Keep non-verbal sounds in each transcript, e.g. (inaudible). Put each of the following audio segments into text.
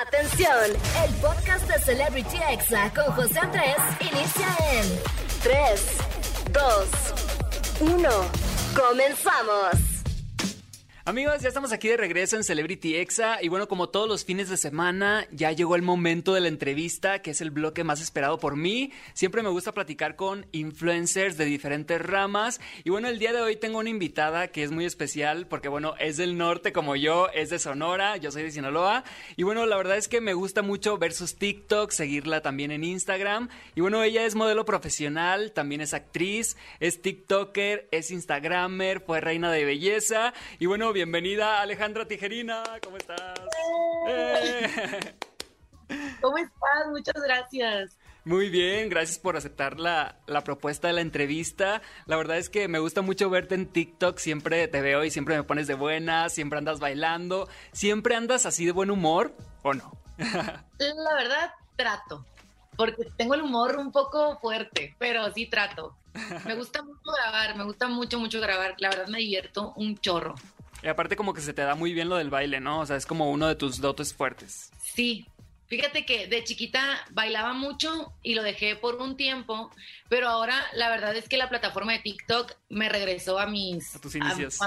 Atención, el podcast de Celebrity Exa con José Andrés inicia en 3, 2, 1. Comenzamos. Amigos, ya estamos aquí de regreso en Celebrity Exa y bueno, como todos los fines de semana, ya llegó el momento de la entrevista, que es el bloque más esperado por mí. Siempre me gusta platicar con influencers de diferentes ramas y bueno, el día de hoy tengo una invitada que es muy especial porque bueno, es del norte como yo, es de Sonora, yo soy de Sinaloa y bueno, la verdad es que me gusta mucho ver sus TikToks, seguirla también en Instagram y bueno, ella es modelo profesional, también es actriz, es TikToker, es Instagramer, fue reina de belleza y bueno, bienvenida Alejandra Tijerina, ¿cómo estás? ¡Eh! (laughs) ¿Cómo estás? Muchas gracias. Muy bien, gracias por aceptar la, la, propuesta de la entrevista. La verdad es que me gusta mucho verte en TikTok, siempre te veo y siempre me pones de buena, siempre andas bailando, siempre andas así de buen humor, ¿o no? (laughs) la verdad, trato, porque tengo el humor un poco fuerte, pero sí trato. Me gusta mucho grabar, me gusta mucho, mucho grabar. La verdad me divierto un chorro. Y aparte como que se te da muy bien lo del baile, ¿no? O sea, es como uno de tus dotes fuertes. Sí. Fíjate que de chiquita bailaba mucho y lo dejé por un tiempo, pero ahora la verdad es que la plataforma de TikTok me regresó a mis... A tus inicios.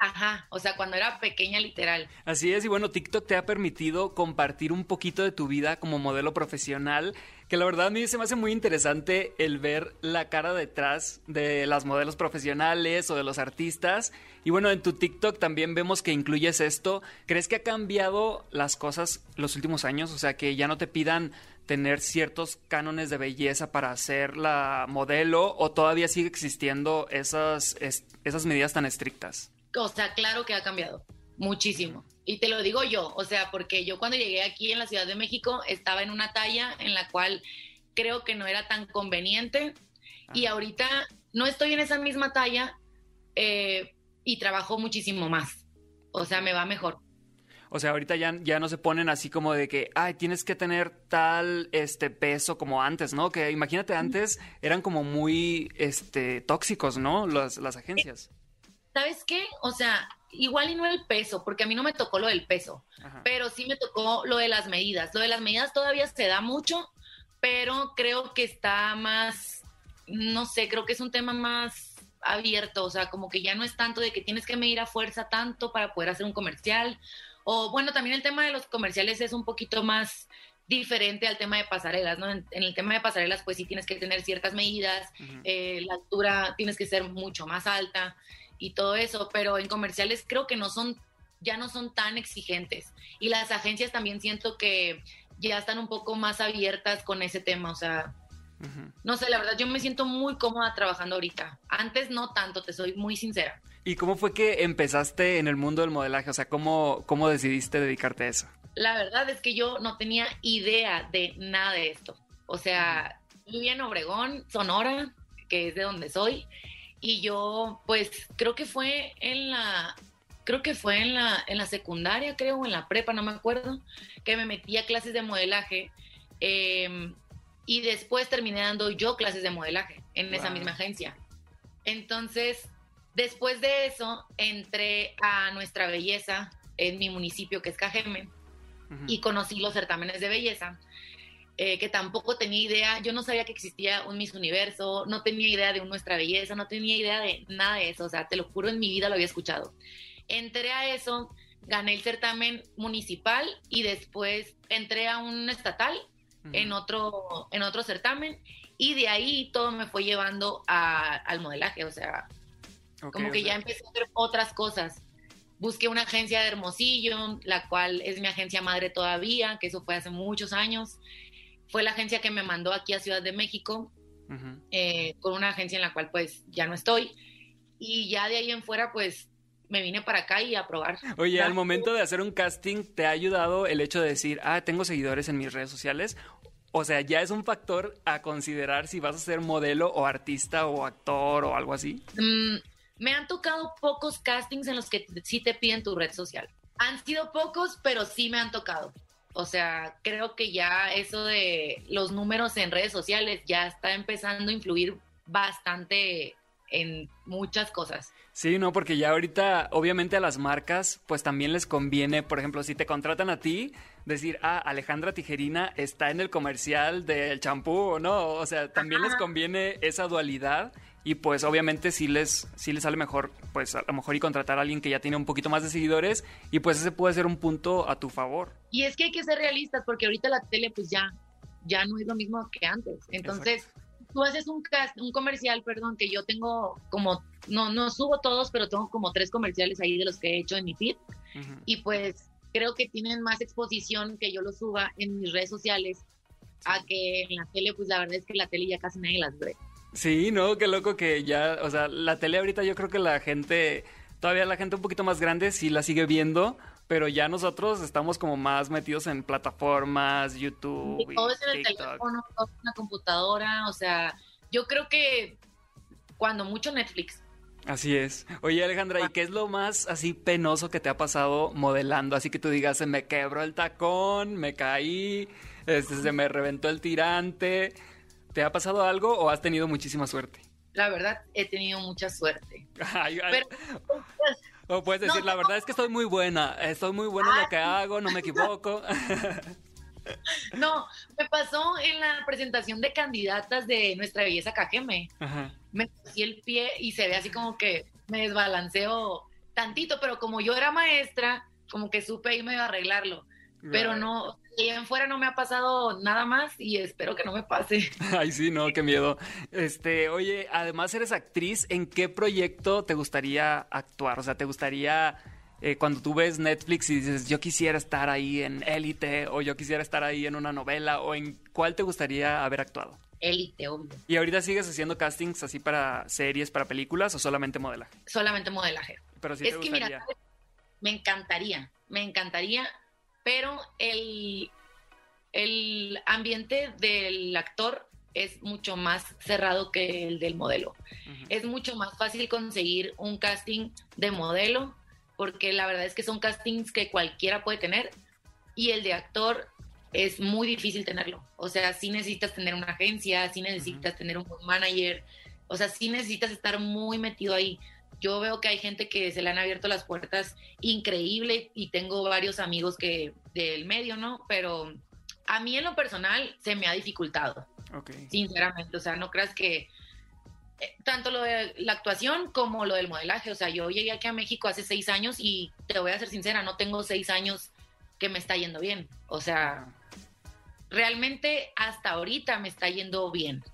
Ajá, o sea, cuando era pequeña literal. Así es, y bueno, TikTok te ha permitido compartir un poquito de tu vida como modelo profesional que la verdad a mí se me hace muy interesante el ver la cara detrás de las modelos profesionales o de los artistas. Y bueno, en tu TikTok también vemos que incluyes esto. ¿Crees que ha cambiado las cosas los últimos años? O sea, que ya no te pidan tener ciertos cánones de belleza para ser la modelo o todavía sigue existiendo esas, esas medidas tan estrictas? O sea, claro que ha cambiado muchísimo. Y te lo digo yo, o sea, porque yo cuando llegué aquí en la Ciudad de México estaba en una talla en la cual creo que no era tan conveniente y ahorita no estoy en esa misma talla eh, y trabajo muchísimo más. O sea, me va mejor. O sea, ahorita ya, ya no se ponen así como de que, ay, tienes que tener tal este peso como antes, ¿no? Que imagínate antes eran como muy este tóxicos, ¿no? Las, las agencias. ¿Sabes qué? O sea, igual y no el peso, porque a mí no me tocó lo del peso, pero sí me tocó lo de las medidas. Lo de las medidas todavía se da mucho, pero creo que está más, no sé, creo que es un tema más abierto, o sea, como que ya no es tanto de que tienes que medir a fuerza tanto para poder hacer un comercial, o bueno, también el tema de los comerciales es un poquito más diferente al tema de pasarelas, ¿no? En, el tema de pasarelas, pues sí tienes que tener ciertas medidas, eh, la altura tienes que ser mucho más alta, y todo eso, pero en comerciales creo que no son, ya no son tan exigentes. Y las agencias también siento que ya están un poco más abiertas con ese tema, o sea, no sé, la verdad yo me siento muy cómoda trabajando ahorita. Antes no tanto, te soy muy sincera. ¿Y cómo fue que empezaste en el mundo del modelaje? O sea, ¿cómo, cómo decidiste dedicarte a eso? La verdad es que yo no tenía idea de nada de esto. O sea, vivía en Obregón, Sonora, que es de donde soy, y yo, pues, creo que fue en la, creo que fue en la, en la secundaria, creo, o en la prepa, no me acuerdo, que me metí a clases de modelaje. Em, y después terminé dando yo clases de modelaje en esa misma agencia. Entonces, después de eso, entré a Nuestra Belleza en mi municipio, que es Cajeme, y conocí los certámenes de belleza. Eh, que tampoco tenía idea, yo no sabía que existía un Miss Universo, no tenía idea de un Nuestra Belleza, no tenía idea de nada de eso, o sea, te lo juro, en mi vida lo había escuchado. Entré a eso, gané el certamen municipal y después entré a un estatal en, otro, en otro certamen y de ahí todo me fue llevando al modelaje, o sea, como que ya empecé a hacer otras cosas. Busqué una agencia de Hermosillo, la cual es mi agencia madre todavía, que eso fue hace muchos años fue la agencia que me mandó aquí a Ciudad de México, eh, con una agencia en la cual pues ya no estoy. Y ya de ahí en fuera pues me vine para acá y a probar. Oye, al momento de hacer un casting, ¿te ha ayudado el hecho de decir, ah, tengo seguidores en mis redes sociales? O sea, ya es un factor a considerar si vas a ser modelo o artista o actor o algo así. Mm, me han tocado pocos castings en los que sí te piden tu red social. Han sido pocos, pero sí me han tocado. O sea, creo que ya eso de los números en redes sociales ya está empezando a influir bastante en muchas cosas. Sí, no, porque ya ahorita, obviamente a las marcas, pues también les conviene, por ejemplo, si te contratan a ti, decir, ah, Alejandra Tijerina está en el comercial del champú, ¿no? O sea, también les conviene esa dualidad y pues obviamente sí les, sí les sale mejor, pues a lo mejor y contratar a alguien que ya tiene un poquito más de seguidores y pues ese puede ser un punto a tu favor. Y es que hay que ser realistas porque ahorita la tele pues ya, ya no es lo mismo que antes. Entonces, tú haces un, cast, un comercial, perdón, que yo tengo como, no, no subo todos, pero tengo como tres comerciales ahí de los que he hecho en mi feed. Y pues creo que tienen más exposición que yo lo suba en mis redes sociales a que en la tele, pues la verdad es que la tele ya casi nadie las ve. Sí, no, qué loco que ya, o sea, la tele ahorita yo creo que la gente, todavía la gente un poquito más grande sí la sigue viendo, pero ya nosotros estamos como más metidos en plataformas, YouTube. Y todo es en el teléfono, todo en la computadora, o sea, yo creo que cuando mucho Netflix. Así es. Oye Alejandra, ¿y qué es lo más así penoso que te ha pasado modelando? Así que tú digas, se me quebró el tacón, me caí, este, se me reventó el tirante. ¿Te ha pasado algo o has tenido muchísima suerte? La verdad, he tenido mucha suerte. Pero, o puedes decir, la verdad es que estoy muy buena, estoy muy buena en lo que hago, no me equivoco. (laughs) No, me pasó en la presentación de candidatas de Nuestra Belleza Cajeme. Me puse el pie y se ve así como que me desbalanceo tantito, pero como yo era maestra, como que supe irme a arreglarlo. Pero no, y en fuera no me ha pasado nada más y espero que no me pase. (laughs) Ay, sí, no, qué miedo. Este, oye, además eres actriz, ¿en qué proyecto te gustaría actuar? O sea, ¿te gustaría eh, cuando tú ves Netflix y dices, yo quisiera estar ahí en Élite o yo quisiera estar ahí en una novela o en cuál te gustaría haber actuado? Élite, obvio. ¿Y ahorita sigues haciendo castings así para series, para películas o solamente modelaje? Solamente modelaje. Pero sí es que mira, me encantaría, me encantaría pero el, el ambiente del actor es mucho más cerrado que el del modelo. Es mucho más fácil conseguir un casting de modelo, porque la verdad es que son castings que cualquiera puede tener, y el de actor es muy difícil tenerlo. O sea, sí necesitas tener una agencia, sí necesitas tener un manager, o sea, sí necesitas estar muy metido ahí yo veo que hay gente que se le han abierto las puertas increíble y tengo varios amigos que del medio, ¿no? Pero a mí en lo personal se me ha dificultado. Sinceramente, o sea, no creas que eh, tanto lo de la actuación como lo del modelaje, o sea, yo llegué aquí a México hace seis años y te voy a ser sincera, no tengo seis años que me está yendo bien. O sea, realmente hasta ahorita me está yendo bien.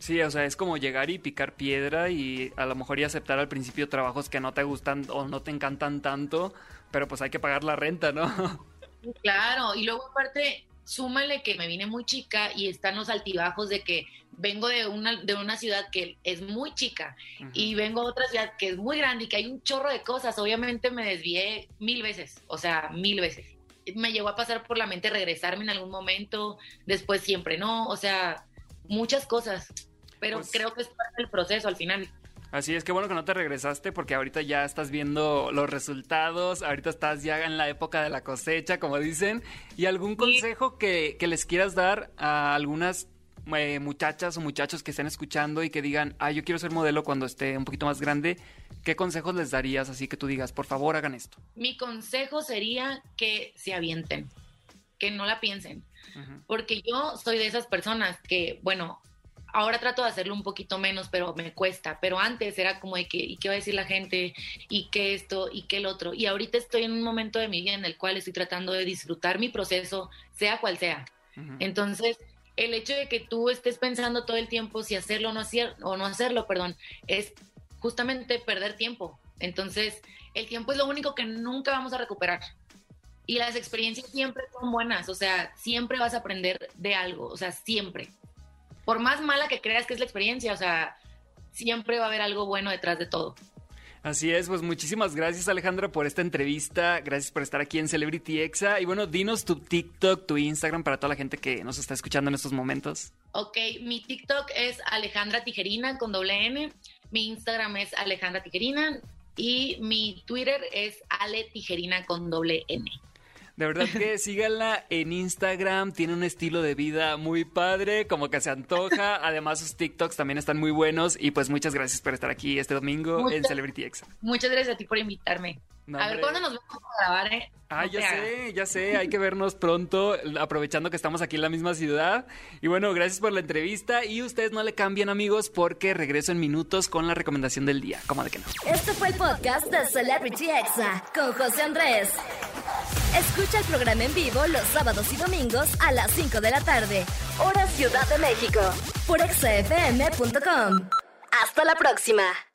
Sí, o sea, es como llegar y picar piedra y a lo mejor y aceptar al principio trabajos que no te gustan o no te encantan tanto, pero pues hay que pagar la renta, ¿no? (laughs) Claro, y luego aparte, súmale que me vine muy chica y están los altibajos de que vengo de una, de una ciudad que es muy chica y vengo a otra ciudad que es muy grande y que hay un chorro de cosas. Obviamente me desvié mil veces, o sea, mil veces. Me llegó a pasar por la mente regresarme en algún momento, después siempre no, o sea, muchas cosas pero pues creo que es parte del proceso al final. Así es, que bueno que no te regresaste porque ahorita ya estás viendo los resultados, ahorita estás ya en la época de la cosecha, como dicen. ¿Y algún consejo que, les quieras dar a algunas eh, muchachas o muchachos que estén escuchando y que digan, ah, yo quiero ser modelo cuando esté un poquito más grande? ¿Qué consejos les darías así que tú digas, por favor, hagan esto? Mi consejo sería que se avienten, que no la piensen. Porque yo soy de esas personas que, bueno, ahora trato de hacerlo un poquito menos, pero me cuesta. Pero antes era como de que, ¿y qué va a decir la gente? ¿Y qué esto? ¿Y qué el otro? Y ahorita estoy en un momento de mi vida en el cual estoy tratando de disfrutar mi proceso, sea cual sea. Entonces, el hecho de que tú estés pensando todo el tiempo si hacerlo o no, hacer, o no hacerlo, perdón, es justamente perder tiempo. Entonces, el tiempo es lo único que nunca vamos a recuperar. Y las experiencias siempre son buenas, o sea, siempre vas a aprender de algo, o sea, siempre por más mala que creas que es la experiencia, o sea, siempre va a haber algo bueno detrás de todo. Así es, pues muchísimas gracias Alejandra por esta entrevista, gracias por estar aquí en Celebrity Exa y bueno, dinos tu TikTok, tu Instagram para toda la gente que nos está escuchando en estos momentos. Ok, mi TikTok es Alejandra Tijerina con doble N, mi Instagram es Alejandra Tijerina y mi Twitter es Ale Tijerina con doble N. De verdad que (laughs) síganla en Instagram, tiene un estilo de vida muy padre, como que se antoja. (laughs) Además, sus TikToks también están muy buenos. Y pues muchas gracias por estar aquí este domingo en Celebrity Exa. Muchas gracias a ti por invitarme. a ver cuándo nos vemos a grabar, ¿eh? Ah, ya sé, ya (laughs) sé, hay que vernos pronto, aprovechando que estamos aquí en la misma ciudad. Y bueno, gracias por la entrevista y ustedes no le cambien amigos porque regreso en minutos con la recomendación del día, como de que no. Este fue el podcast de Celebrity Exa con José Andrés. Escucha el programa en vivo los sábados y domingos a las 5 de la tarde, hora Ciudad de México, por exafm.com. Hasta la próxima.